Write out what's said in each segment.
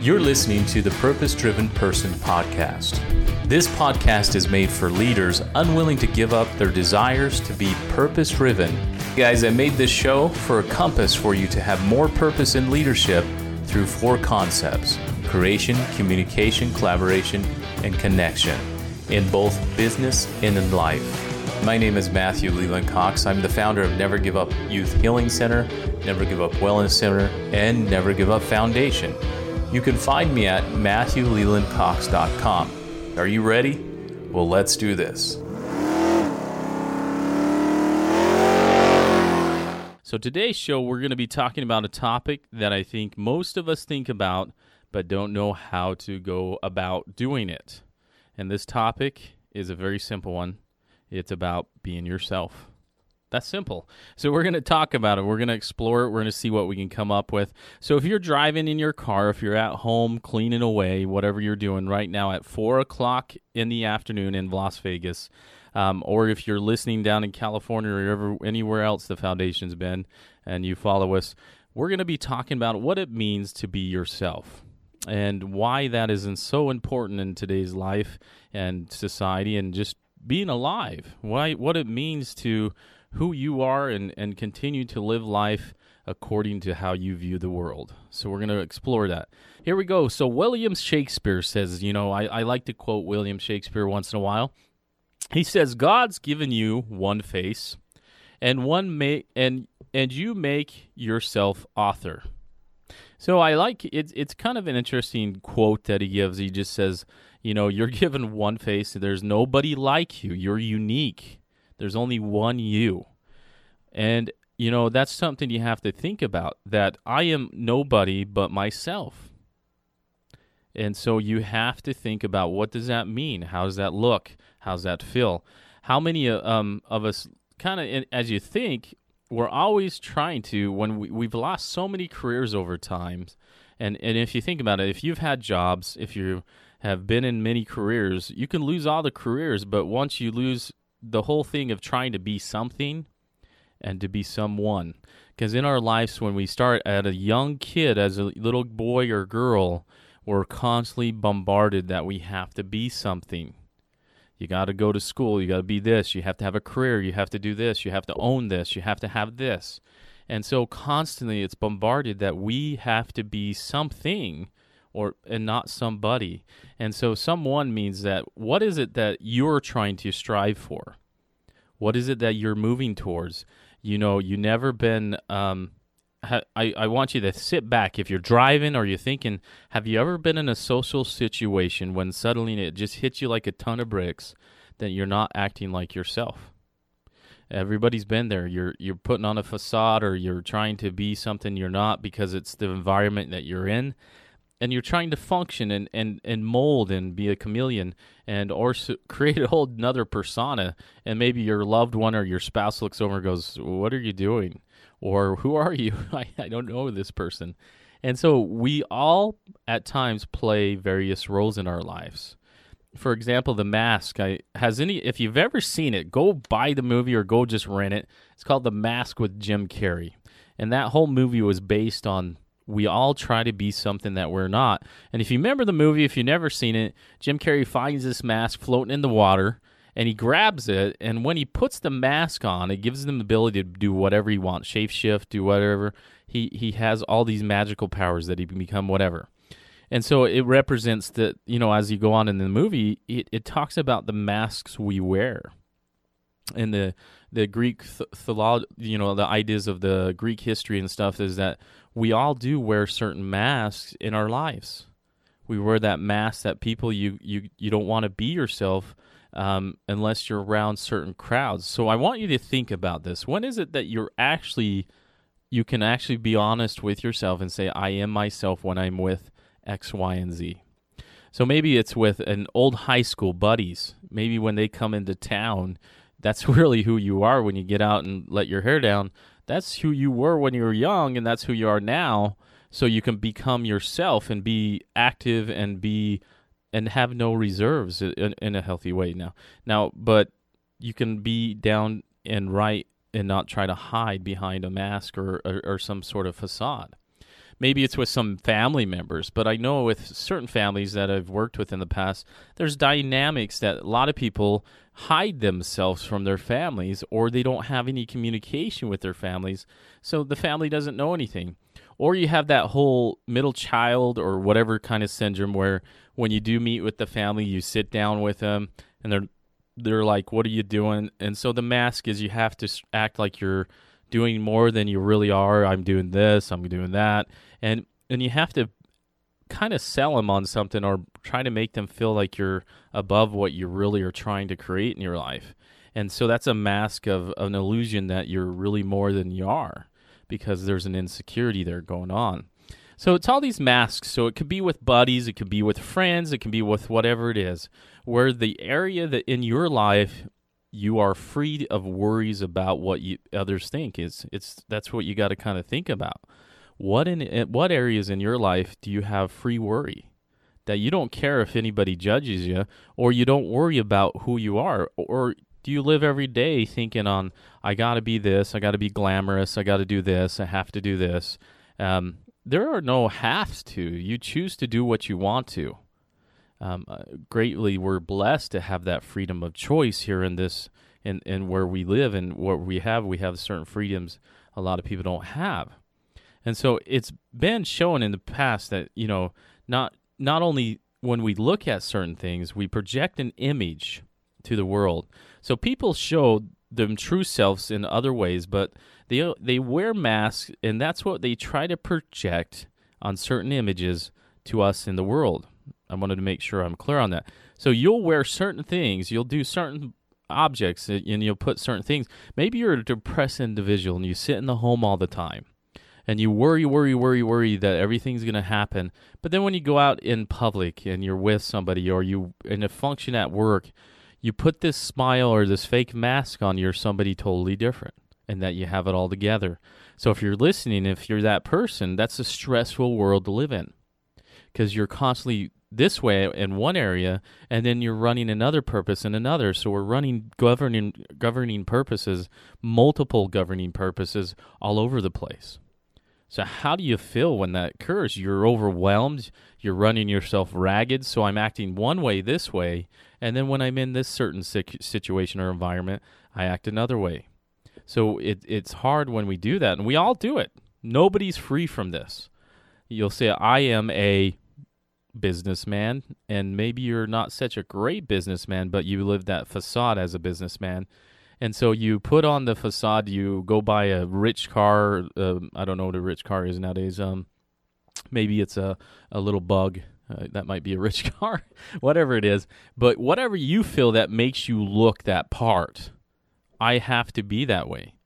You're listening to the Purpose Driven Person podcast. This podcast is made for leaders unwilling to give up their desires to be purpose driven. Guys, I made this show for a compass for you to have more purpose in leadership through four concepts creation, communication, collaboration, and connection in both business and in life. My name is Matthew Leland Cox. I'm the founder of Never Give Up Youth Healing Center, Never Give Up Wellness Center, and Never Give Up Foundation. You can find me at MatthewLelandCox.com. Are you ready? Well, let's do this. So, today's show, we're going to be talking about a topic that I think most of us think about but don't know how to go about doing it. And this topic is a very simple one it's about being yourself. That's simple. So we're going to talk about it. We're going to explore it. We're going to see what we can come up with. So if you're driving in your car, if you're at home cleaning away, whatever you're doing right now at four o'clock in the afternoon in Las Vegas, um, or if you're listening down in California or ever, anywhere else the foundation's been, and you follow us, we're going to be talking about what it means to be yourself and why that isn't so important in today's life and society and just being alive, why what it means to who you are and, and continue to live life according to how you view the world. So we're going to explore that. Here we go. So William Shakespeare says, you know, I, I like to quote William Shakespeare once in a while. He says, God's given you one face and one make and and you make yourself author. So I like it's it's kind of an interesting quote that he gives. He just says, you know, you're given one face. There's nobody like you. You're unique. There's only one you. And you know, that's something you have to think about that I am nobody but myself. And so you have to think about what does that mean? How does that look? How's that feel? How many uh, um, of us kind of as you think we're always trying to when we, we've lost so many careers over time and and if you think about it if you've had jobs if you have been in many careers you can lose all the careers but once you lose the whole thing of trying to be something and to be someone because in our lives when we start at a young kid as a little boy or girl we're constantly bombarded that we have to be something you got to go to school. You got to be this. You have to have a career. You have to do this. You have to own this. You have to have this. And so constantly it's bombarded that we have to be something or and not somebody. And so someone means that what is it that you're trying to strive for? What is it that you're moving towards? You know, you never been um, I, I want you to sit back. If you're driving or you're thinking, have you ever been in a social situation when suddenly it just hits you like a ton of bricks that you're not acting like yourself? Everybody's been there. You're you're putting on a facade or you're trying to be something you're not because it's the environment that you're in. And you're trying to function and, and, and mold and be a chameleon and or create a whole another persona. And maybe your loved one or your spouse looks over and goes, "What are you doing?" or who are you? I, I don't know this person. And so we all at times play various roles in our lives. For example, The Mask. I has any if you've ever seen it, go buy the movie or go just rent it. It's called The Mask with Jim Carrey. And that whole movie was based on we all try to be something that we're not. And if you remember the movie, if you've never seen it, Jim Carrey finds this mask floating in the water and he grabs it and when he puts the mask on it gives him the ability to do whatever he wants shape shift do whatever. He he has all these magical powers that he can become whatever. And so it represents that you know as you go on in the movie it, it talks about the masks we wear. And the the greek th- you know the ideas of the greek history and stuff is that we all do wear certain masks in our lives we wear that mask that people you you you don't want to be yourself um, unless you're around certain crowds. So I want you to think about this. When is it that you're actually you can actually be honest with yourself and say I am myself when I'm with X, Y, and Z. So maybe it's with an old high school buddies. Maybe when they come into town, that's really who you are when you get out and let your hair down. That's who you were when you were young, and that's who you are now. So you can become yourself and be active and be and have no reserves in, in a healthy way now. Now, but you can be down and right and not try to hide behind a mask or, or, or some sort of facade. maybe it's with some family members, but I know with certain families that I've worked with in the past, there's dynamics that a lot of people hide themselves from their families or they don't have any communication with their families. So the family doesn't know anything. Or you have that whole middle child or whatever kind of syndrome where when you do meet with the family, you sit down with them and they're they're like, "What are you doing?" And so the mask is you have to act like you're doing more than you really are. I'm doing this, I'm doing that, and and you have to kind of sell them on something or try to make them feel like you're above what you really are trying to create in your life. And so that's a mask of, of an illusion that you're really more than you are because there's an insecurity there going on. So it's all these masks. So it could be with buddies, it could be with friends, it can be with whatever it is, where the area that in your life you are free of worries about what you, others think is it's that's what you got to kind of think about what in what areas in your life do you have free worry that you don't care if anybody judges you or you don't worry about who you are? Or do you live every day thinking on i got to be this i got to be glamorous i got to do this i have to do this? Um, there are no halves to. You choose to do what you want to. Um, uh, greatly we're blessed to have that freedom of choice here in this in, in where we live and what we have. We have certain freedoms a lot of people don't have and so it's been shown in the past that you know not not only when we look at certain things we project an image to the world so people show them true selves in other ways but they they wear masks and that's what they try to project on certain images to us in the world I wanted to make sure I'm clear on that. So you'll wear certain things, you'll do certain objects, and you'll put certain things. Maybe you're a depressed individual and you sit in the home all the time and you worry, worry, worry, worry that everything's going to happen. But then when you go out in public and you're with somebody or you in a function at work, you put this smile or this fake mask on, you're somebody totally different and that you have it all together. So if you're listening, if you're that person, that's a stressful world to live in because you're constantly this way in one area and then you're running another purpose in another so we're running governing governing purposes multiple governing purposes all over the place so how do you feel when that occurs? You're overwhelmed you're running yourself ragged so i'm acting one way this way and then when i'm in this certain situation or environment i act another way. So it, it's hard when we do that and we all do it. Nobody's free from this. You'll say i am a businessman, and maybe you're not such a great businessman, but you live that facade as a businessman. And so you put on the facade, you go buy a rich car. Uh, I don't know what a rich car is nowadays. Um, maybe it's a, a little bug. Uh, that might be a rich car, whatever it is. But whatever you feel that makes you look that part, I have to be that way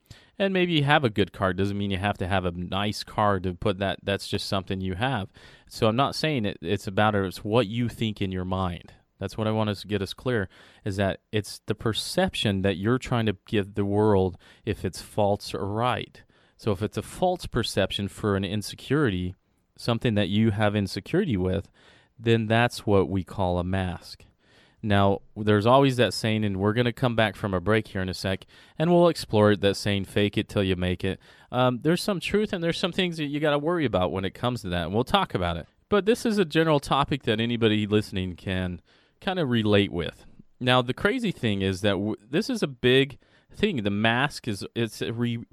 and maybe you have a good car doesn't mean you have to have a nice car to put that that's just something you have so i'm not saying it, it's about it, it's what you think in your mind that's what i want us to get us clear is that it's the perception that you're trying to give the world if it's false or right so if it's a false perception for an insecurity something that you have insecurity with then that's what we call a mask now, there's always that saying, and we're going to come back from a break here in a sec, and we'll explore that saying, fake it till you make it. Um, there's some truth, and there's some things that you got to worry about when it comes to that, and we'll talk about it. But this is a general topic that anybody listening can kind of relate with. Now, the crazy thing is that w- this is a big thing. The mask is it's a, re-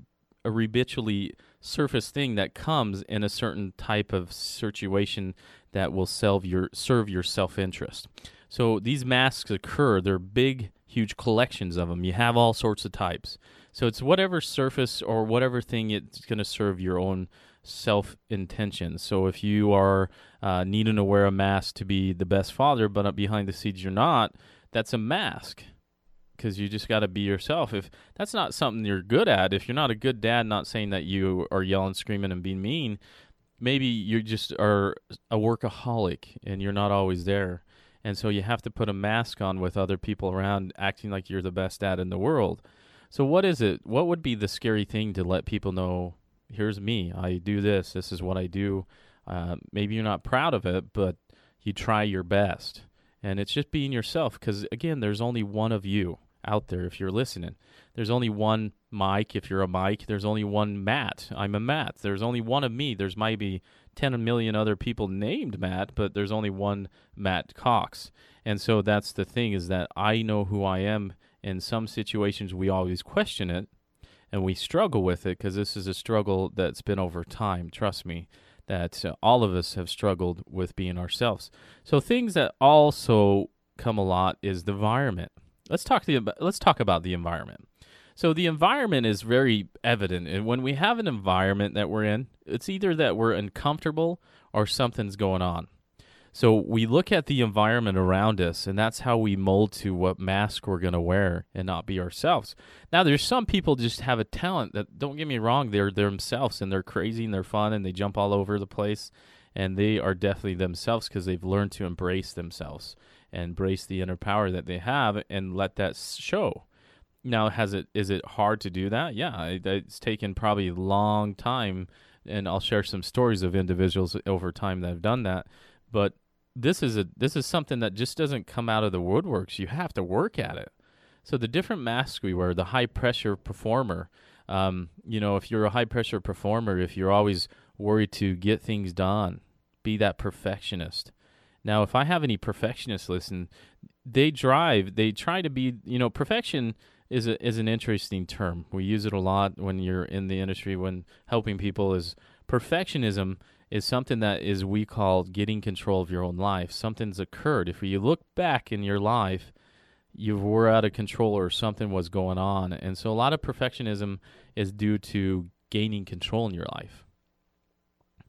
a habitually surface thing that comes in a certain type of situation that will serve your serve your self interest. So these masks occur. They're big, huge collections of them. You have all sorts of types. So it's whatever surface or whatever thing it's going to serve your own self intention. So if you are uh, needing to wear a mask to be the best father, but behind the scenes you're not, that's a mask because you just got to be yourself. If that's not something you're good at, if you're not a good dad, not saying that you are yelling, screaming, and being mean, maybe you just are a workaholic and you're not always there and so you have to put a mask on with other people around acting like you're the best dad in the world so what is it what would be the scary thing to let people know here's me i do this this is what i do. Uh, maybe you're not proud of it but you try your best. And it's just being yourself because again there's only one of you out there if you're listening. There's only one mike if you're a mike there's only one matt i'm a matt. There's only one of me. There's maybe 10 million other people named Matt, but there's only one Matt Cox. And so that's the thing is that I know who I am. In some situations, we always question it and we struggle with it because this is a struggle that's been over time. Trust me, that uh, all of us have struggled with being ourselves. So things that also come a lot is the environment. Let's talk the let's talk about the environment. So the environment is very evident, and when we have an environment that we're in, it's either that we're uncomfortable or something's going on. So we look at the environment around us, and that's how we mold to what mask we're going to wear and not be ourselves. Now, there's some people just have a talent that, don't get me wrong, they're, they're themselves and they're crazy and they're fun and they jump all over the place, and they are definitely themselves because they've learned to embrace themselves and embrace the inner power that they have and let that show. Now, has it is it hard to do that? Yeah, it, it's taken probably a long time, and I'll share some stories of individuals over time that have done that. But this is a this is something that just doesn't come out of the woodworks. You have to work at it. So the different masks we wear, the high pressure performer. Um, you know, if you're a high pressure performer, if you're always worried to get things done, be that perfectionist. Now, if I have any perfectionists listen, they drive, they try to be, you know, perfection is a, is an interesting term. We use it a lot when you're in the industry when helping people is perfectionism is something that is we call getting control of your own life. Something's occurred. If you look back in your life, you were out of control or something was going on. And so a lot of perfectionism is due to gaining control in your life.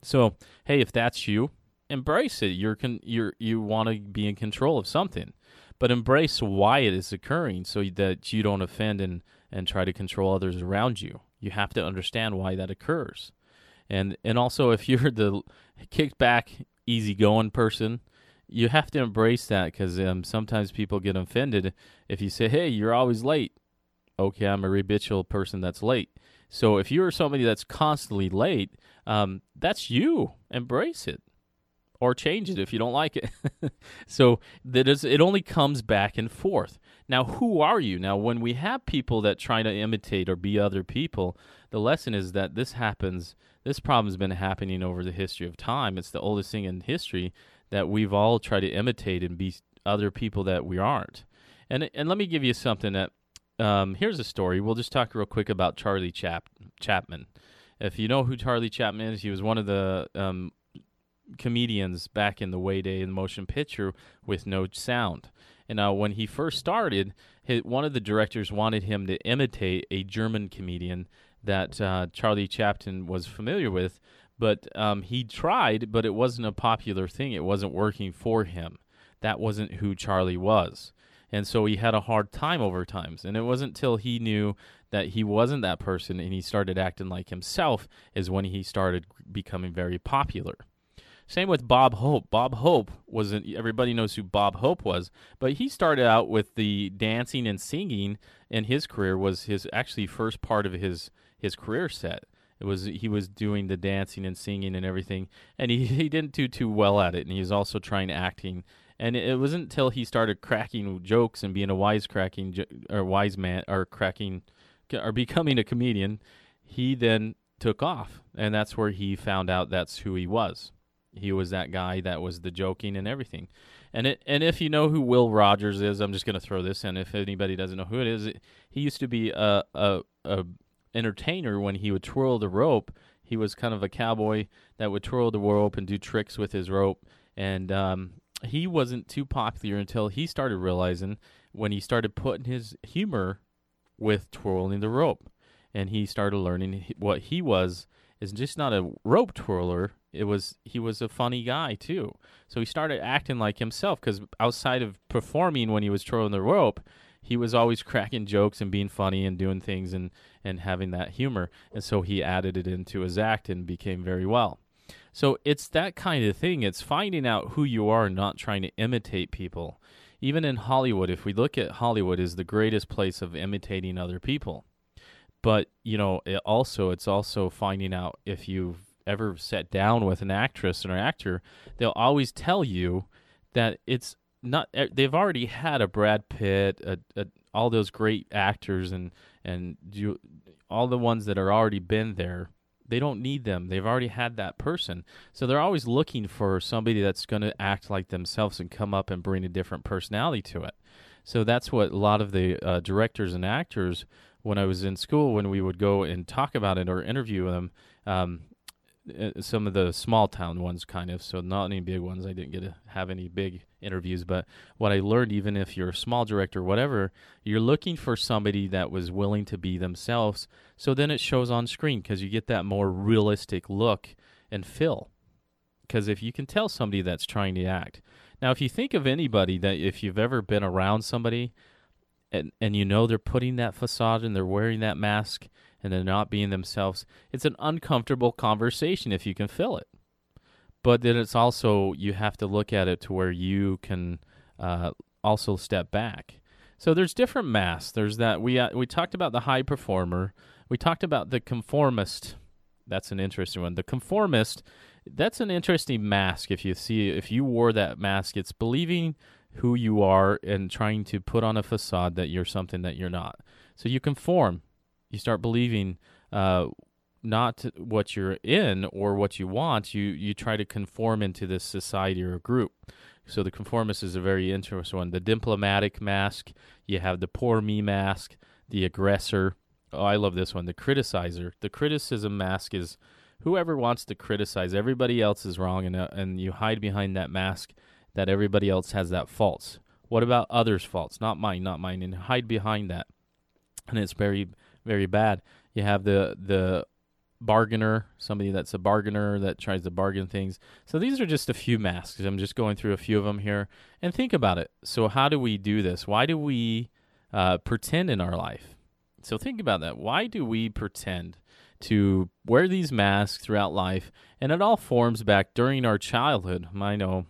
So, hey, if that's you, embrace it. You're con- you're you want to be in control of something. But embrace why it is occurring so that you don't offend and and try to control others around you. You have to understand why that occurs and and also if you're the kicked back, easygoing person, you have to embrace that because um, sometimes people get offended if you say, "Hey, you're always late." Okay, I'm a habitual person that's late. So if you're somebody that's constantly late, um, that's you. Embrace it or change it if you don't like it. so that is, it only comes back and forth. Now, who are you? Now, when we have people that try to imitate or be other people, the lesson is that this happens this problem's been happening over the history of time. It's the oldest thing in history that we've all tried to imitate and be other people that we aren't. And and let me give you something that um, here's a story. We'll just talk real quick about Charlie Chap- Chapman. If you know who Charlie Chapman is, he was one of the um, comedians back in the way day in motion picture with no sound. And now, when he first started, his, one of the directors wanted him to imitate a German comedian that uh, Charlie Chaplin was familiar with, but um, he tried, but it wasn't a popular thing. It wasn't working for him. That wasn't who Charlie was. And so he had a hard time over times. And it wasn't till he knew that he wasn't that person and he started acting like himself is when he started becoming very popular. Same with Bob Hope. Bob Hope wasn't everybody knows who Bob Hope was, but he started out with the dancing and singing and his career was his actually first part of his his career set. It was he was doing the dancing and singing and everything, and he, he didn't do too well at it. And he was also trying acting. And it, it wasn't until he started cracking jokes and being a wisecracking or wise man or cracking or becoming a comedian, he then took off, and that's where he found out that's who he was. He was that guy that was the joking and everything. And it, and if you know who Will Rogers is, I'm just going to throw this in. If anybody doesn't know who it is, he used to be a, a, a entertainer when he would twirl the rope. He was kind of a cowboy that would twirl the rope and do tricks with his rope. And um, he wasn't too popular until he started realizing when he started putting his humor with twirling the rope. And he started learning what he was is just not a rope twirler. It was he was a funny guy too. So he started acting like himself because outside of performing when he was twirling the rope, he was always cracking jokes and being funny and doing things and and having that humor. And so he added it into his act and became very well. So it's that kind of thing. It's finding out who you are and not trying to imitate people. Even in hollywood if we look at hollywood is the greatest place of imitating other people. But you know it also it's also finding out if you've ever sat down with an actress or an actor they'll always tell you that it's not they've already had a Brad Pitt, a, a, all those great actors, and and you, all the ones that are already been there they don't need them. They've already had that person. So they're always looking for somebody that's going to act like themselves and come up and bring a different personality to it. So that's what a lot of the uh, directors and actors, when I was in school, when we would go and talk about it or interview them, um, uh, some of the small town ones, kind of. So not any big ones. I didn't get to have any big interviews, but what I learned, even if you're a small director, whatever, you're looking for somebody that was willing to be themselves. So then it shows on screen because you get that more realistic look and feel. Because if you can tell somebody that's trying to act, now if you think of anybody that if you've ever been around somebody, and and you know they're putting that facade and they're wearing that mask and they're not being themselves, it's an uncomfortable conversation if you can fill it. But then it's also, you have to look at it to where you can uh, also step back. So there's different masks. There's that we uh, we talked about the high performer. We talked about the conformist. That's an interesting one. The conformist. That's an interesting mask. If you see, if you wore that mask, it's believing who you are and trying to put on a facade that you're something that you're not. So you conform you start believing uh, not what you're in or what you want. You you try to conform into this society or group. So the conformist is a very interesting one. The diplomatic mask. You have the poor me mask. The aggressor. Oh, I love this one. The criticizer. The criticism mask is whoever wants to criticize everybody else is wrong, and uh, and you hide behind that mask that everybody else has that faults. What about others' faults? Not mine, not mine, and hide behind that. And it's very very bad. You have the the bargainer, somebody that's a bargainer that tries to bargain things. So these are just a few masks. I'm just going through a few of them here and think about it. So how do we do this? Why do we uh, pretend in our life? So think about that. Why do we pretend to wear these masks throughout life? And it all forms back during our childhood. I know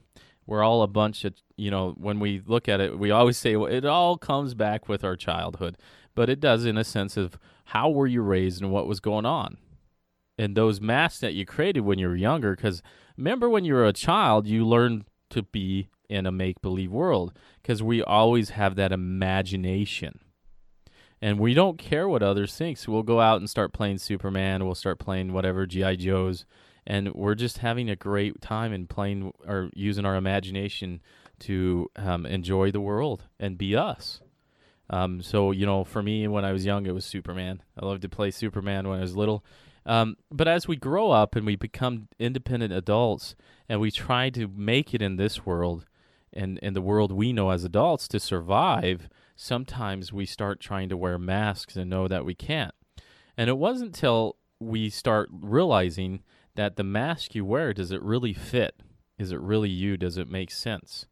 we're all a bunch of you know when we look at it we always say well, it all comes back with our childhood but it does in a sense of how were you raised and what was going on. And those masks that you created when you were younger, because remember when you were a child, you learned to be in a make believe world because we always have that imagination. And we don't care what others think. So we'll go out and start playing Superman. We'll start playing whatever G.I. Joe's. And we're just having a great time and playing or using our imagination to um, enjoy the world and be us. Um, so you know, for me, when I was young, it was Superman. I loved to play Superman when I was little. Um, but as we grow up and we become independent adults, and we try to make it in this world, and in the world we know as adults to survive, sometimes we start trying to wear masks and know that we can't. And it wasn't till we start realizing that the mask you wear does it really fit? Is it really you? Does it make sense?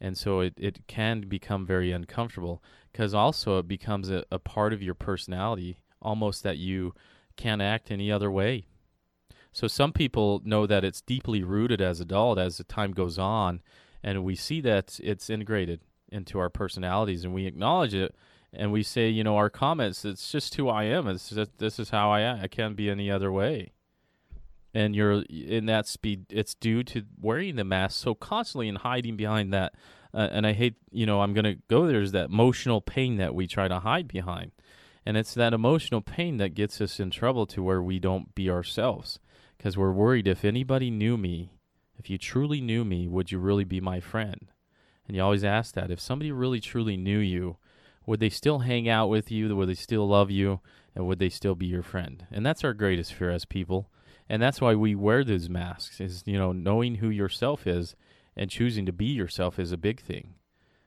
And so it, it can become very uncomfortable because also it becomes a, a part of your personality almost that you can't act any other way. So some people know that it's deeply rooted as adult as the time goes on, and we see that it's integrated into our personalities, and we acknowledge it, and we say, you know, our comments, it's just who I am. It's just, this is how I am. I can't be any other way. And you're in that speed. It's due to wearing the mask so constantly and hiding behind that uh, and I hate, you know, I'm going to go there is that emotional pain that we try to hide behind. And it's that emotional pain that gets us in trouble to where we don't be ourselves because we're worried if anybody knew me, if you truly knew me, would you really be my friend? And you always ask that. If somebody really truly knew you, would they still hang out with you? Would they still love you? And would they still be your friend? And that's our greatest fear as people. And that's why we wear those masks is, you know, knowing who yourself is and choosing to be yourself is a big thing.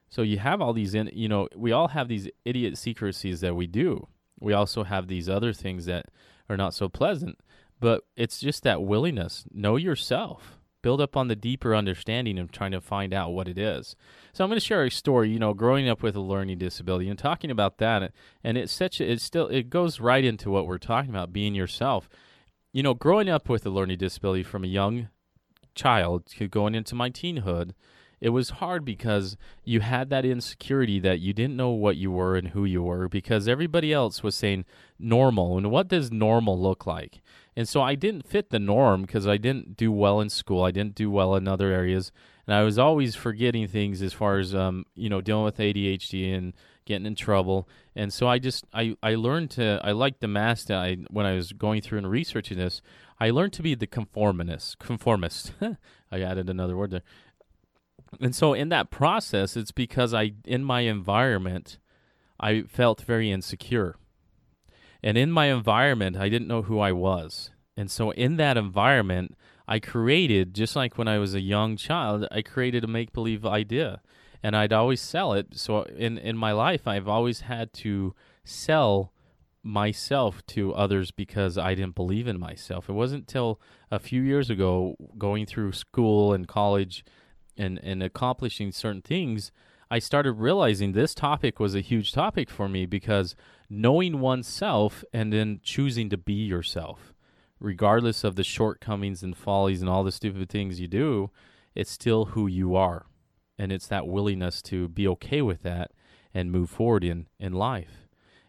So you have all these, in, you know, we all have these idiot secrecies that we do. We also have these other things that are not so pleasant, but it's just that willingness. Know yourself. Build up on the deeper understanding of trying to find out what it is. So I'm going to share a story. You know, growing up with a learning disability and talking about that, and it's such. A, it's still. It goes right into what we're talking about, being yourself. You know, growing up with a learning disability from a young child going into my teenhood, it was hard because you had that insecurity that you didn't know what you were and who you were because everybody else was saying normal and what does normal look like and so i didn't fit the norm because i didn't do well in school i didn't do well in other areas and i was always forgetting things as far as um, you know dealing with adhd and getting in trouble. And so I just I I learned to I liked the mask that I when I was going through and researching this. I learned to be the conformist. Conformist. I added another word there. And so in that process, it's because I in my environment, I felt very insecure. And in my environment, I didn't know who I was. And so in that environment, I created just like when I was a young child, I created a make believe idea. And I'd always sell it. So in in my life, I've always had to sell myself to others because I didn't believe in myself. It wasn't till a few years ago, going through school and college and, and accomplishing certain things, I started realizing this topic was a huge topic for me because knowing oneself and then choosing to be yourself, regardless of the shortcomings and follies and all the stupid things you do, it's still who you are. And it's that willingness to be okay with that and move forward in, in life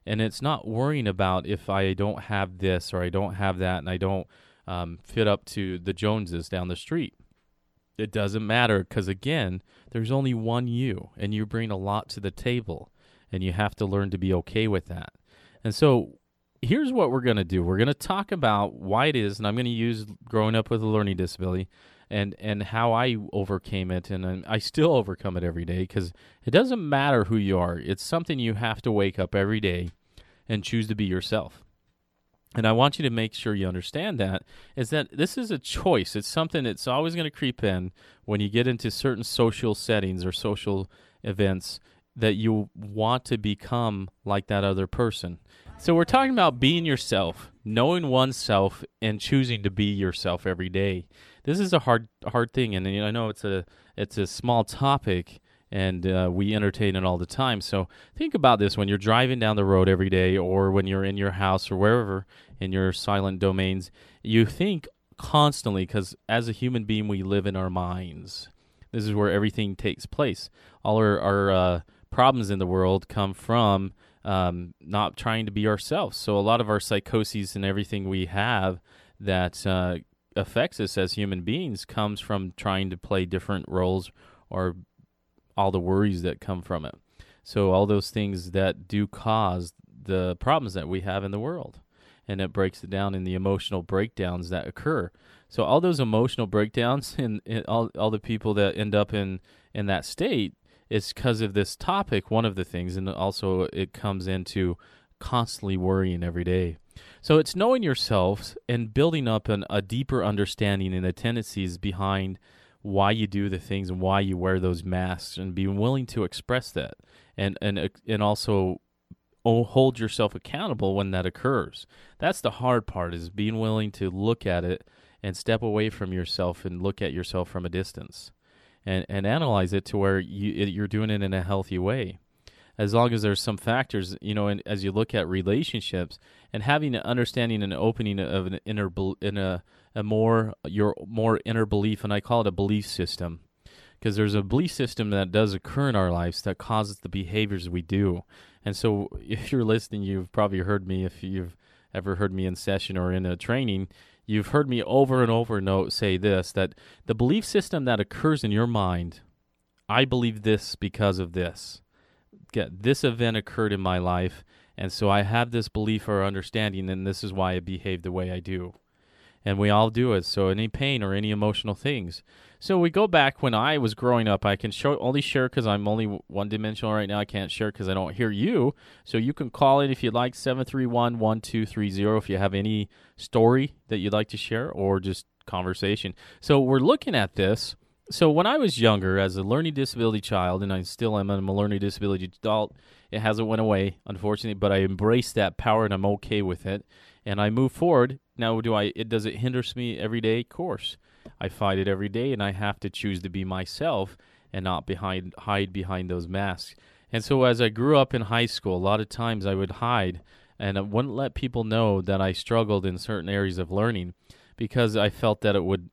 and it's not worrying about if I don't have this or I don't have that and I don't um, fit up to the Joneses down the street. It doesn't matter because, again, there's only one you, and you bring a lot to the table, and you have to learn to be okay with that. And so, here's what we're going to do we're going to talk about why it is, and I'm going to use growing up with a learning disability. And, and how I overcame it, and I still overcome it every day because it doesn't matter who you are. It's something you have to wake up every day and choose to be yourself. And I want you to make sure you understand that is that this is a choice. It's something that's always going to creep in when you get into certain social settings or social events that you want to become like that other person. So we're talking about being yourself, knowing oneself and choosing to be yourself every day. This is a hard hard thing and I know it's a it's a small topic and uh, we entertain it all the time. So think about this when you're driving down the road every day, or when you're in your house or wherever in your silent domains. You think constantly because as a human being, we live in our minds. This is where everything takes place. All our, our uh, problems in the world come from um, not trying to be ourselves. So a lot of our psychoses and everything we have that uh, affects us as human beings comes from trying to play different roles or all the worries that come from it. So all those things that do cause the problems that we have in the world. And it breaks it down in the emotional breakdowns that occur. So all those emotional breakdowns and, and all all the people that end up in in that state it's because of this topic. One of the things, and also it comes into constantly worrying every day. So it's knowing yourself and building up an, a deeper understanding and the tendencies behind why you do the things and why you wear those masks and being willing to express that and and uh, and also hold yourself accountable when that occurs. That's the hard part is being willing to look at it and step away from yourself and look at yourself from a distance and and analyze it to where you you're doing it in a healthy way. As long as there's some factors, you know, and as you look at relationships and having an understanding and opening of an inner in a a more your more inner belief, and I call it a belief system, because there's a belief system that does occur in our lives that causes the behaviors we do. And so, if you're listening, you've probably heard me. If you've ever heard me in session or in a training, you've heard me over and over and say this: that the belief system that occurs in your mind, I believe this because of this. Get this event occurred in my life, and so I have this belief or understanding, and this is why I behave the way I do and we all do it. So any pain or any emotional things. So we go back when I was growing up. I can show only share because I'm only one dimensional right now. I can't share because I don't hear you. So you can call it if you'd like 731-1230 if you have any story that you'd like to share or just conversation. So we're looking at this. So when I was younger, as a learning disability child, and I still am, I'm a learning disability adult. It hasn't went away, unfortunately, but I embrace that power and I'm okay with it and I move forward. Now, do I? It does it hinders me every day? Of course, I fight it every day, and I have to choose to be myself and not behind hide behind those masks. And so, as I grew up in high school, a lot of times I would hide and I wouldn't let people know that I struggled in certain areas of learning because I felt that it would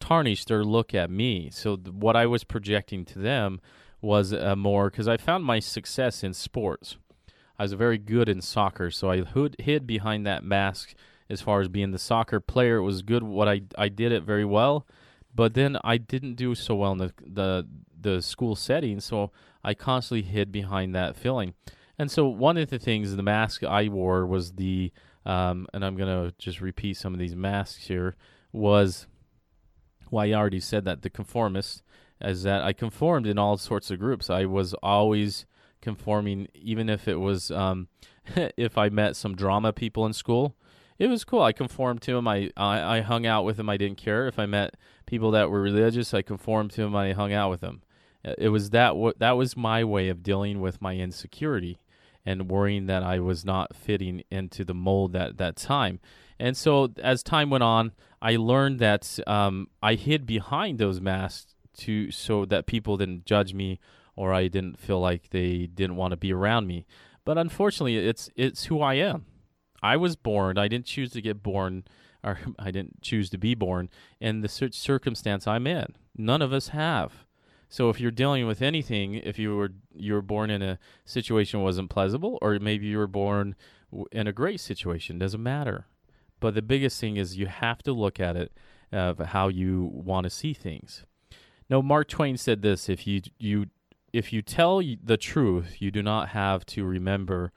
tarnish their look at me. So, th- what I was projecting to them was uh, more because I found my success in sports. I was very good in soccer, so I hid behind that mask as far as being the soccer player. It was good what I I did it very well, but then I didn't do so well in the the the school setting, so I constantly hid behind that feeling. And so one of the things, the mask I wore was the, um, and I'm to just repeat some of these masks here, was, well, I already said that the conformist, is that I conformed in all sorts of groups. I was always conforming, even if it was, um, if I met some drama people in school. It was cool. I conformed to them. I, I I hung out with them. I didn't care if I met people that were religious. I conformed to them. I hung out with them. It was that what that was my way of dealing with my insecurity and worrying that I was not fitting into the mold at that time. And so as time went on, I learned that um, I hid behind those masks to so that people didn't judge me or I didn't feel like they didn't want to be around me. But unfortunately, it's it's who I am. I was born. I didn't choose to get born, or I didn't choose to be born in the circumstance I'm in. None of us have. So if you're dealing with anything, if you were you were born in a situation wasn't pleasurable, or maybe you were born in a great situation, doesn't matter. But the biggest thing is you have to look at it uh, of how you want to see things. Now, Mark Twain said this: if you you if you tell the truth, you do not have to remember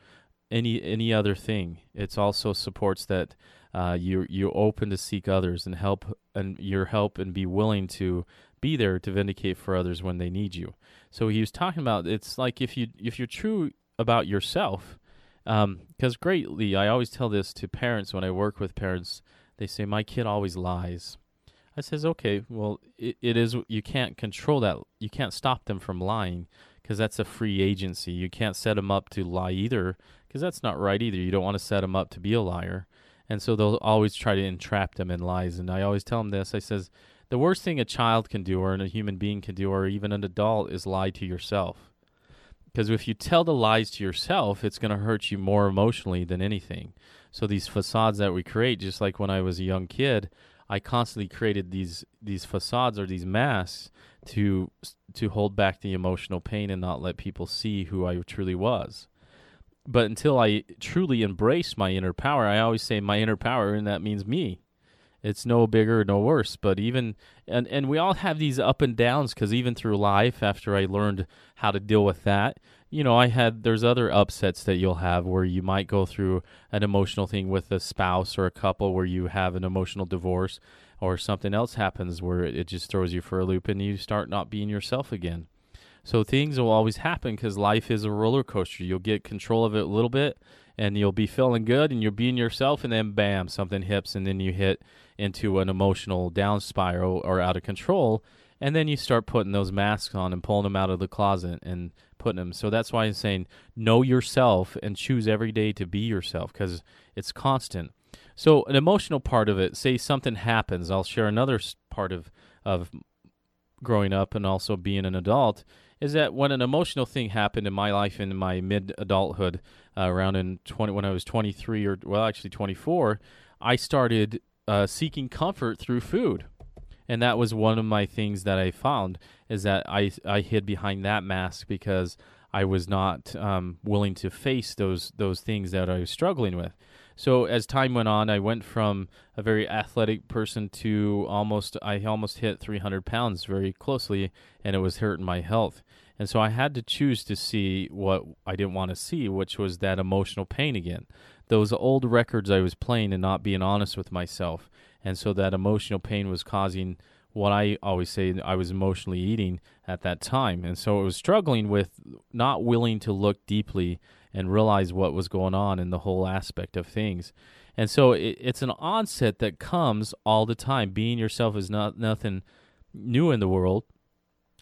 any any other thing. It also supports that uh, you you're open to seek others and help and your help and be willing to be there to vindicate for others when they need you. So he was talking about it's like if you if you're true about yourself, because um, greatly I always tell this to parents when I work with parents. They say my kid always lies. I says okay, well it, it is you can't control that. You can't stop them from lying because that's a free agency. You can't set them up to lie either because that's not right either. You don't want to set them up to be a liar. And so they'll always try to entrap them in lies. And I always tell them this. I says, the worst thing a child can do, or a human being can do, or even an adult, is lie to yourself. Because if you tell the lies to yourself, it's going to hurt you more emotionally than anything. So these facades that we create, just like when I was a young kid, I constantly created these these facades or these masks to to hold back the emotional pain and not let people see who I truly was. But until I truly embrace my inner power, I always say my inner power, and that means me it's no bigger no worse but even and and we all have these up and downs because even through life after i learned how to deal with that you know i had there's other upsets that you'll have where you might go through an emotional thing with a spouse or a couple where you have an emotional divorce or something else happens where it, just throws you for a loop and you start not being yourself again. So things will always happen because life is a roller coaster. You'll get control of it a little bit and you'll be feeling good and you're being yourself and then bam something hits and then you hit into an emotional down spiral or out of control and then you start putting those masks on and pulling them out of the closet and putting them so that's why i'm saying know yourself and choose every day to be yourself because it's constant so an emotional part of it say something happens i'll share another part of of growing up and also being an adult is that when an emotional thing happened in my life in my mid adulthood, uh, around in 20, when I was 23 or, well, actually 24, I started uh, seeking comfort through food. And that was one of my things that I found is that I, I hid behind that mask because I was not um, willing to face those those things that I was struggling with. So as time went on, I went from a very athletic person to almost I almost hit 300 pounds very closely, and it was hurting my health. And so I had to choose to see what I didn't want to see, which was that emotional pain again. Those old records I was playing and not being honest with myself. And so that emotional pain was causing what I always say I was emotionally eating at that time. And so it was struggling with not willing to look deeply and realize what was going on in the whole aspect of things. And so it, it's an onset that comes all the time. Being yourself is not nothing new in the world.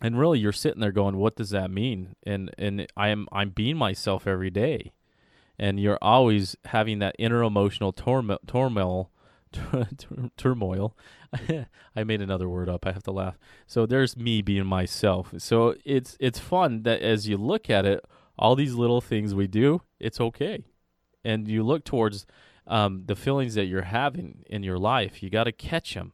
And really you're sitting there going, what does that mean? And and I am I'm being myself every day. And you're always having that inner emotional turmoil turmoil. I made another word up. I have to laugh. So there's me being myself. So it's it's fun that as you look at it, all these little things we do, it's okay. And you look towards um, the feelings that you're having in your life, you got to catch them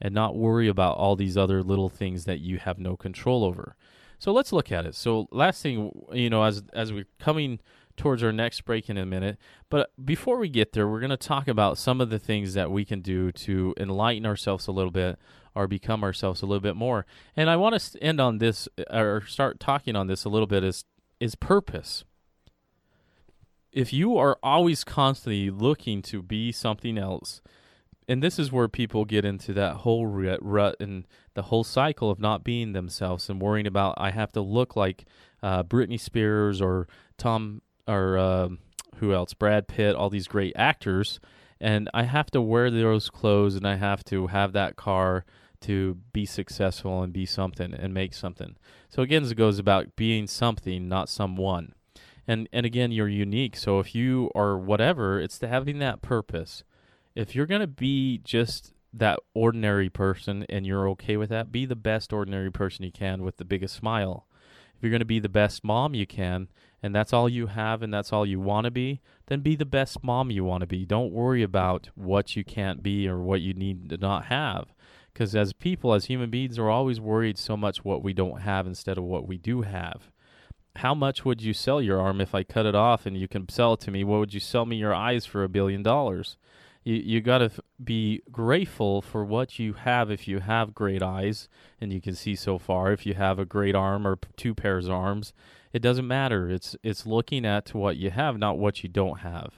and not worry about all these other little things that you have no control over. So let's look at it. So last thing, you know, as as we're coming towards our next break in a minute, but before we get there, we're going to talk about some of the things that we can do to enlighten ourselves a little bit or become ourselves a little bit more. And I want to end on this or start talking on this a little bit is is purpose. if you are always constantly looking to be something else, and this is where people get into that whole rut, and the whole cycle of not being themselves and worrying about I have to look like uh, Britney Spears or Tom or uh, who else, Brad Pitt, all these great actors, and I have to wear those clothes and I have to have that car to be successful and be something and make something. So again, it goes about being something, not someone. And and again, you're unique. So if you are whatever, it's to having that purpose. If you're gonna be just that ordinary person and you're okay with that, be the best ordinary person you can with the biggest smile. If you're going to be the best mom you can, and that's all you have and that's all you want to be, then be the best mom you want to be. Don't worry about what you can't be or what you need to not have. Because as people, as human beings, are always worried so much what we don't have instead of what we do have. How much would you sell your arm if I cut it off and you can sell it to me? What would you sell me your eyes for a billion dollars? You you got to f- be grateful for what you have if you have great eyes and you can see so far. If you have a great arm or p- two pairs of arms, it doesn't matter. It's it's looking at what you have, not what you don't have.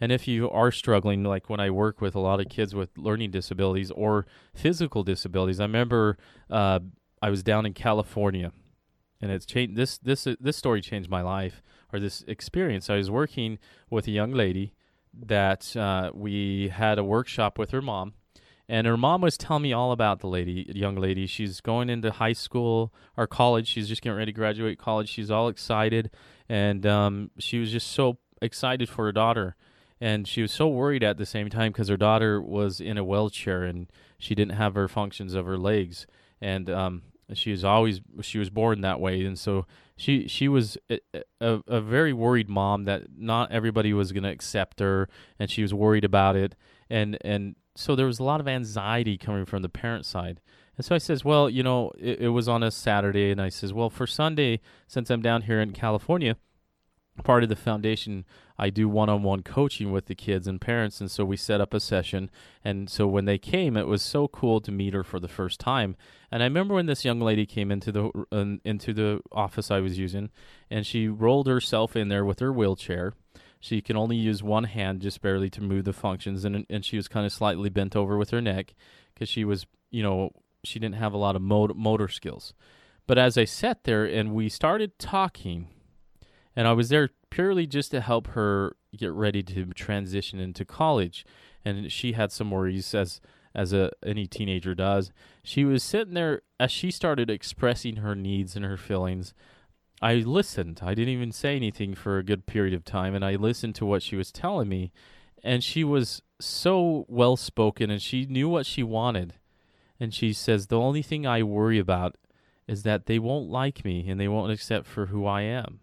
And if you are struggling, like when I work with a lot of kids with learning disabilities or physical disabilities, I remember uh, I was down in California, and it's changed. This this this story changed my life, or this experience. I was working with a young lady that uh, we had a workshop with her mom, and her mom was telling me all about the lady, young lady. She's going into high school or college. She's just getting ready to graduate college. She's all excited, and um, she was just so excited for her daughter and she was so worried at the same time because her daughter was in a wheelchair and she didn't have her functions of her legs and um, she was always she was born that way and so she she was a, a, a very worried mom that not everybody was going to accept her and she was worried about it and and so there was a lot of anxiety coming from the parent side. And so I says, well, you know, it, it was on a Saturday, and I says, well, for Sunday, since I'm down here in California, part of the foundation i do one-on-one coaching with the kids and parents. And so we set up a session. And so when they came it was so cool to meet her for the first time. And i remember when this young lady came into the uh, into the office i was using and she rolled herself in there with her wheelchair she can only use one hand just barely to move the functions and and she was kind of slightly bent over with her neck because she was you know she didn't have a lot of motor, motor skills but as i sat there and we started talking and I was there purely just to help her get ready to transition into college. And she had some worries as as a any teenager does. She was sitting there as she started expressing her needs and her feelings. I listened. I didn't even say anything for a good period of time and I listened to what she was telling me and she was so well spoken and she knew what she wanted. And she says the only thing I worry about is that they won't like me and they won't accept for who I am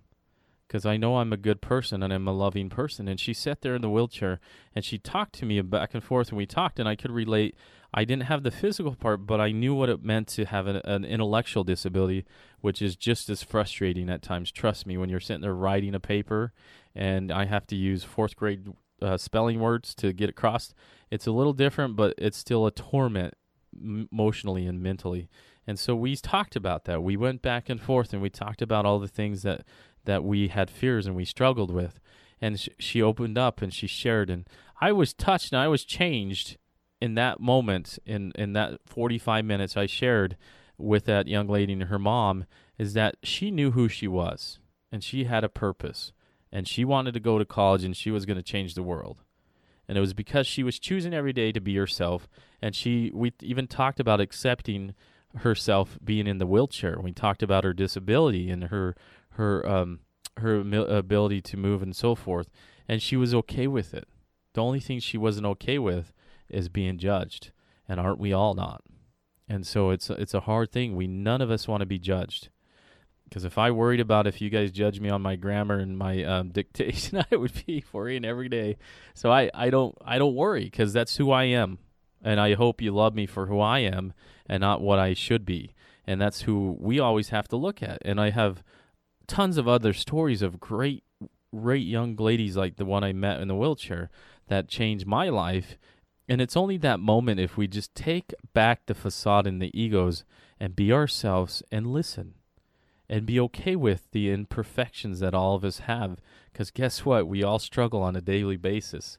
because I know I'm a good person and I'm a loving person. And she sat there in the wheelchair and she talked to me back and forth, and we talked, and I could relate. I didn't have the physical part, but I knew what it meant to have an, an intellectual disability, which is just as frustrating at times. Trust me, when you're sitting there writing a paper and I have to use fourth grade uh, spelling words to get across, it's a little different, but it's still a torment emotionally and mentally. And so we talked about that. We went back and forth and we talked about all the things that that we had fears and we struggled with. And sh- she opened up and she shared, and I was touched and I was changed in that moment. In in that forty five minutes I shared with that young lady and her mom is that she knew who she was and she had a purpose and she wanted to go to college and she was going to change the world and it was because she was choosing every day to be herself and she we even talked about accepting herself being in the wheelchair we talked about her disability and her her um, her ability to move and so forth, and she was okay with it. The only thing she wasn't okay with is being judged, and aren't we all not? And so it's it's a hard thing. We none of us want to be judged. Because if I worried about if you guys judge me on my grammar and my um, dictation, I would be worrying every day. So I, I don't I don't worry because that's who I am, and I hope you love me for who I am and not what I should be. And that's who we always have to look at. And I have tons of other stories of great, great young ladies like the one I met in the wheelchair that changed my life. And it's only that moment if we just take back the facade and the egos and be ourselves and listen. and be okay with the imperfections that all of us have. Because guess what? We all struggle on a daily basis.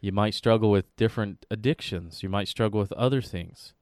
You might struggle with different addictions, you might struggle with other things.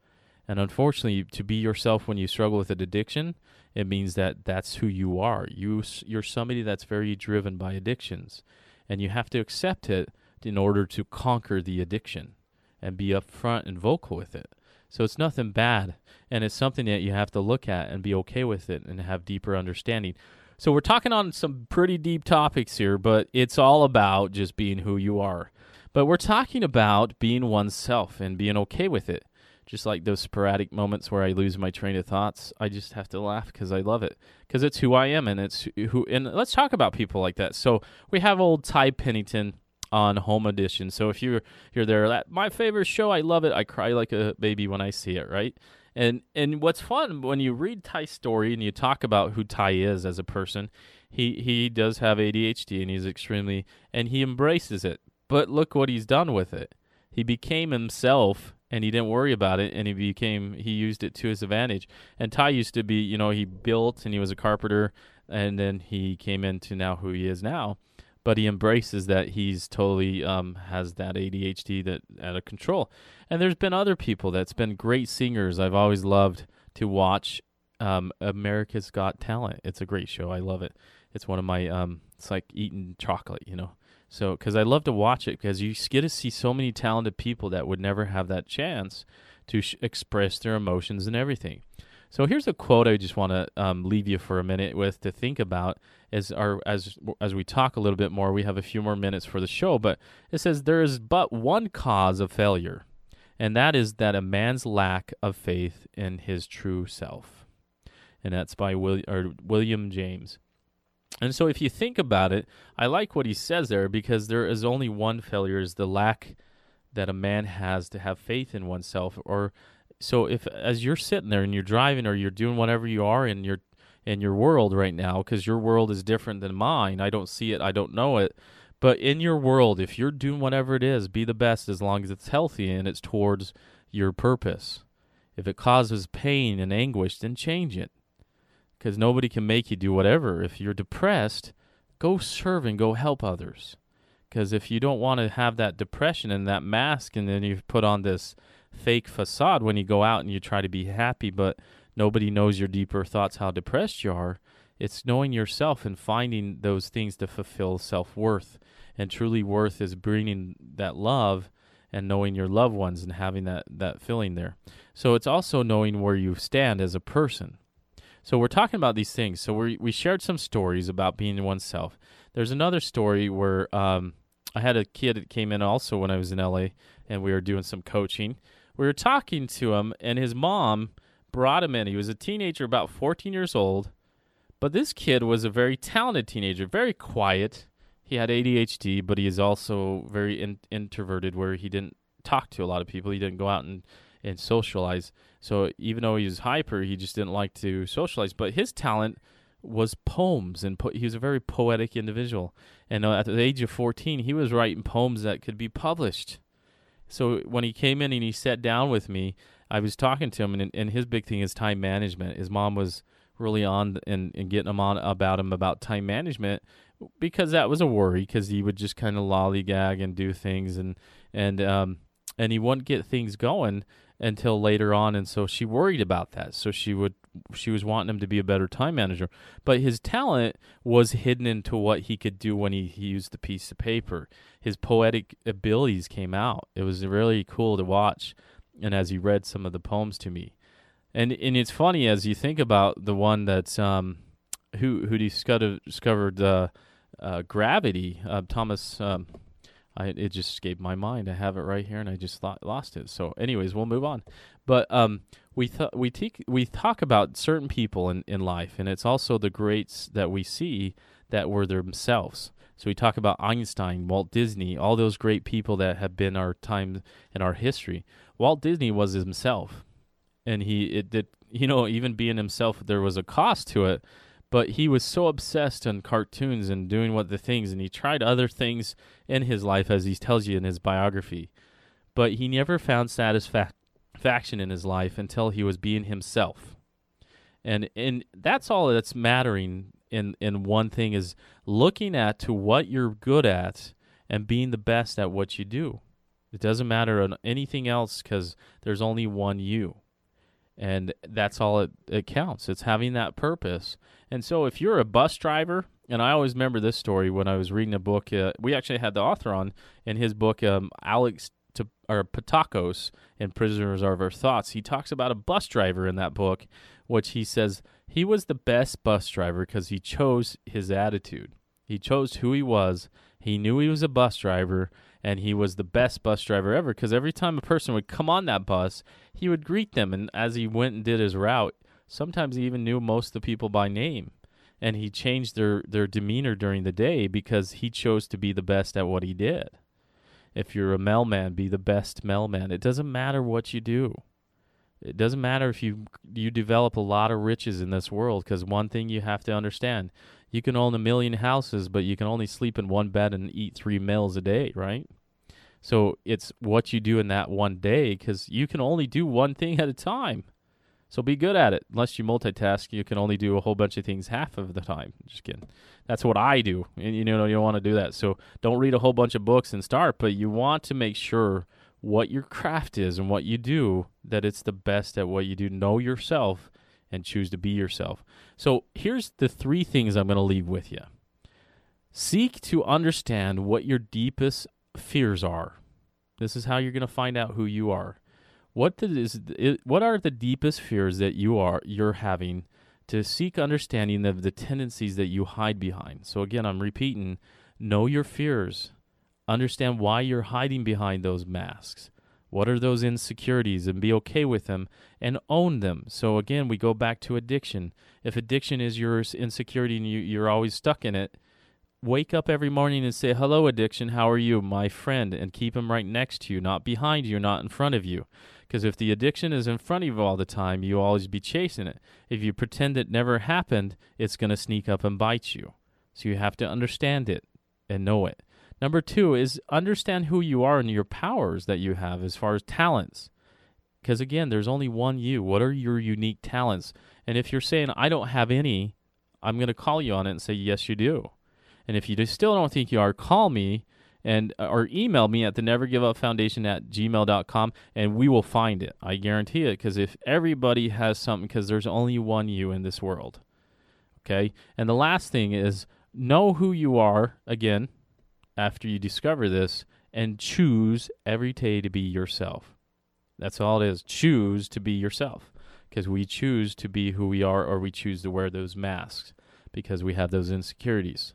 And unfortunately, to be yourself when you struggle with an addiction, it means that that's who you are. You you're somebody that's very driven by addictions, and you have to accept it in order to conquer the addiction and be upfront and vocal with it. So it's nothing bad, and it's something that you have to look at and be okay with it and have deeper understanding. So we're talking on some pretty deep topics here, but it's all about just being who you are. But we're talking about being oneself and being okay with it. Just like those sporadic moments where I lose my train of thoughts, I just have to laugh because I love it because it's who I am and it's who. And let's talk about people like that. So we have old Ty Pennington on Home Edition. So if you're you're there, that my favorite show, I love it. I cry like a baby when I see it, right? And and what's fun when you read Ty's story and you talk about who Ty is as a person, he he does have ADHD and he's extremely and he embraces it. But look what he's done with it. He became himself and he didn't worry about it and he became he used it to his advantage. And Ty used to be, you know, he built and he was a carpenter and then he came into now who he is now but he embraces that he's totally um, has that ADHD that out of control. And there's been other people that's been great singers. I've always loved to watch um, America's Got Talent. It's a great show. I love it. It's one of my um, it's like eating chocolate, you know. So because I love to watch it because you get to see so many talented people that would never have that chance to sh- express their emotions and everything. So here's a quote I just want to um, leave you for a minute with to think about as our as as we talk a little bit more. We have a few more minutes for the show, but it says there is but one cause of failure, and that is that a man's lack of faith in his true self, and that's by Will, or William James. And so, if you think about it, I like what he says there because there is only one failure: is the lack that a man has to have faith in oneself, or so if as you're sitting there and you're driving or you're doing whatever you are in your in your world right now because your world is different than mine. I don't see it. I don't know it. But in your world if you're doing whatever it is be the best as long as it's healthy and it's towards your purpose. If it causes pain and anguish then change it because nobody can make you do whatever if you're depressed go serve and go help others because if you don't want to have that depression and that mask and then you've put on this fake facade when you go out and you try to be happy, but nobody knows your deeper thoughts, how depressed you are. It's knowing yourself and finding those things to fulfill self worth. And truly, worth is bringing that love and knowing your loved ones and having that, that feeling there. So it's also knowing where you stand as a person. So we're talking about these things. So we we shared some stories about being oneself. There's another story where um, I had a kid that came in also when I was in LA, and we were doing some coaching, we were talking to him, and his mom brought him in. He was a teenager, about 14 years old, but this kid was a very talented teenager, very quiet. He had ADHD, but he is also very in- introverted, where he didn't talk to a lot of people. He didn't go out and, and socialize. So even though he was hyper, he just didn't like to socialize. But his talent was poems, and po- he was a very poetic individual. And uh, at the age of 14, he was writing poems that could be published. So when he came in and he sat down with me, I was talking to him, and, and his big thing is time management. His mom was really on and, and getting him on about him about time management because that was a worry because he would just kind of lollygag and do things and and um and he wouldn't get things going until later on and so she worried about that. So she would she was wanting him to be a better time manager. But his talent was hidden into what he could do when he, he used the piece of paper. His poetic abilities came out. It was really cool to watch and as he read some of the poems to me. And and it's funny as you think about the one that's um who who discovered discovered uh, uh, gravity uh, Thomas um, I, it just escaped my mind. I have it right here, and I just thought, lost it. So, anyways, we'll move on. But um, we th- we te- we talk about certain people in, in life, and it's also the greats that we see that were themselves. So we talk about Einstein, Walt Disney, all those great people that have been our time in our history. Walt Disney was himself, and he it did you know even being himself, there was a cost to it but he was so obsessed on cartoons and doing what the things and he tried other things in his life as he tells you in his biography but he never found satisfaction in his life until he was being himself And and that's all that's mattering in in one thing is looking at to what you're good at and being the best at what you do. It doesn't matter on anything else cuz there's only one you. And that's all it, it counts. It's having that purpose. And so if you're a bus driver, and I always remember this story when I was reading a book. Uh, we actually had the author on in his book, um, Alex to, or Pattakos in Prisoners of Our Thoughts. He talks about a bus driver in that book, which he says he was the best bus driver because he chose his attitude. He chose who he was. He knew he was a bus driver, and he was the best bus driver ever because every time a person would come on that bus, he would greet them. And as he went and did his route, sometimes he even knew most of the people by name and he changed their their demeanor during the day because he chose to be the best at what he did. If you're a mailman, be the best mailman. It doesn't matter what you do. It doesn't matter if you you develop a lot of riches in this world because one thing you have to understand, you can own a million houses but you can only sleep in one bed and eat 3 meals a day, right? So it's what you do in that one day cuz you can only do one thing at a time. So be good at it. Unless you multitask, you can only do a whole bunch of things half of the time. Just kidding. That's what I do, and you know you don't want to do that. So don't read a whole bunch of books and start, but you want to make sure what your craft is and what you do that it's the best at what you do. Know yourself and choose to be yourself. So here's the three things I'm going to leave with you. Seek to understand what your deepest fears are. This is how you're going to find out who you are. What is what are the deepest fears that you are you're having to seek understanding of the tendencies that you hide behind? So again, I'm repeating, know your fears. Understand why you're hiding behind those masks. What are those insecurities and be okay with them and own them. So again, we go back to addiction. If addiction is your insecurity and you, you're always stuck in it, wake up every morning and say, Hello, addiction, how are you? My friend, and keep him right next to you, not behind you, not in front of you. Because if the addiction is in front of you all the time, you always be chasing it. If you pretend it never happened, it's going to sneak up and bite you. So you have to understand it and know it. Number two is understand who you are and your powers that you have as far as talents. Because again, there's only one you. What are your unique talents? And if you're saying, I don't have any, I'm going to call you on it and say, Yes, you do. And if you still don't think you are, call me and uh, or email me at the never give up foundation at gmail.com and we will find it. I guarantee it because if everybody has something because there's only one you in this world okay? And the last thing is know who you are again after you discover this and choose every day to be yourself. That's all it is. Choose to be yourself because we choose to be who we are or we choose to wear those masks because we have those insecurities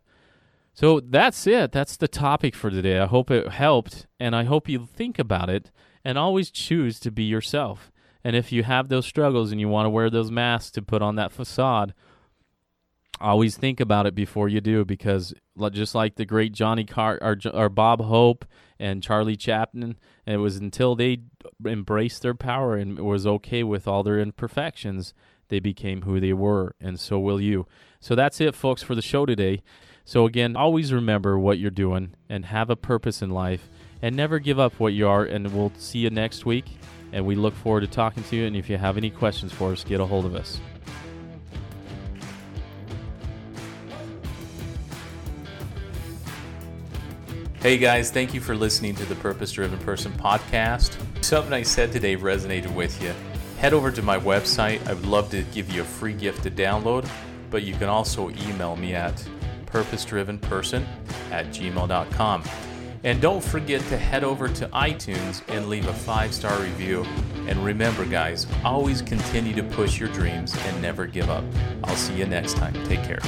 so that's it. That's the topic for today. I hope it helped, and I hope you think about it and always choose to be yourself. And if you have those struggles and you want to wear those masks to put on that facade, always think about it before you do because just like the great Johnny Carr or, or Bob Hope and Charlie Chaplin, it was until they embraced their power and was okay with all their imperfections, they became who they were, and so will you. So that's it, folks, for the show today. So, again, always remember what you're doing and have a purpose in life and never give up what you are. And we'll see you next week. And we look forward to talking to you. And if you have any questions for us, get a hold of us. Hey guys, thank you for listening to the Purpose Driven Person podcast. Something I said today resonated with you. Head over to my website. I would love to give you a free gift to download, but you can also email me at purposedrivenperson at gmail.com. And don't forget to head over to iTunes and leave a five star review. And remember, guys, always continue to push your dreams and never give up. I'll see you next time. Take care.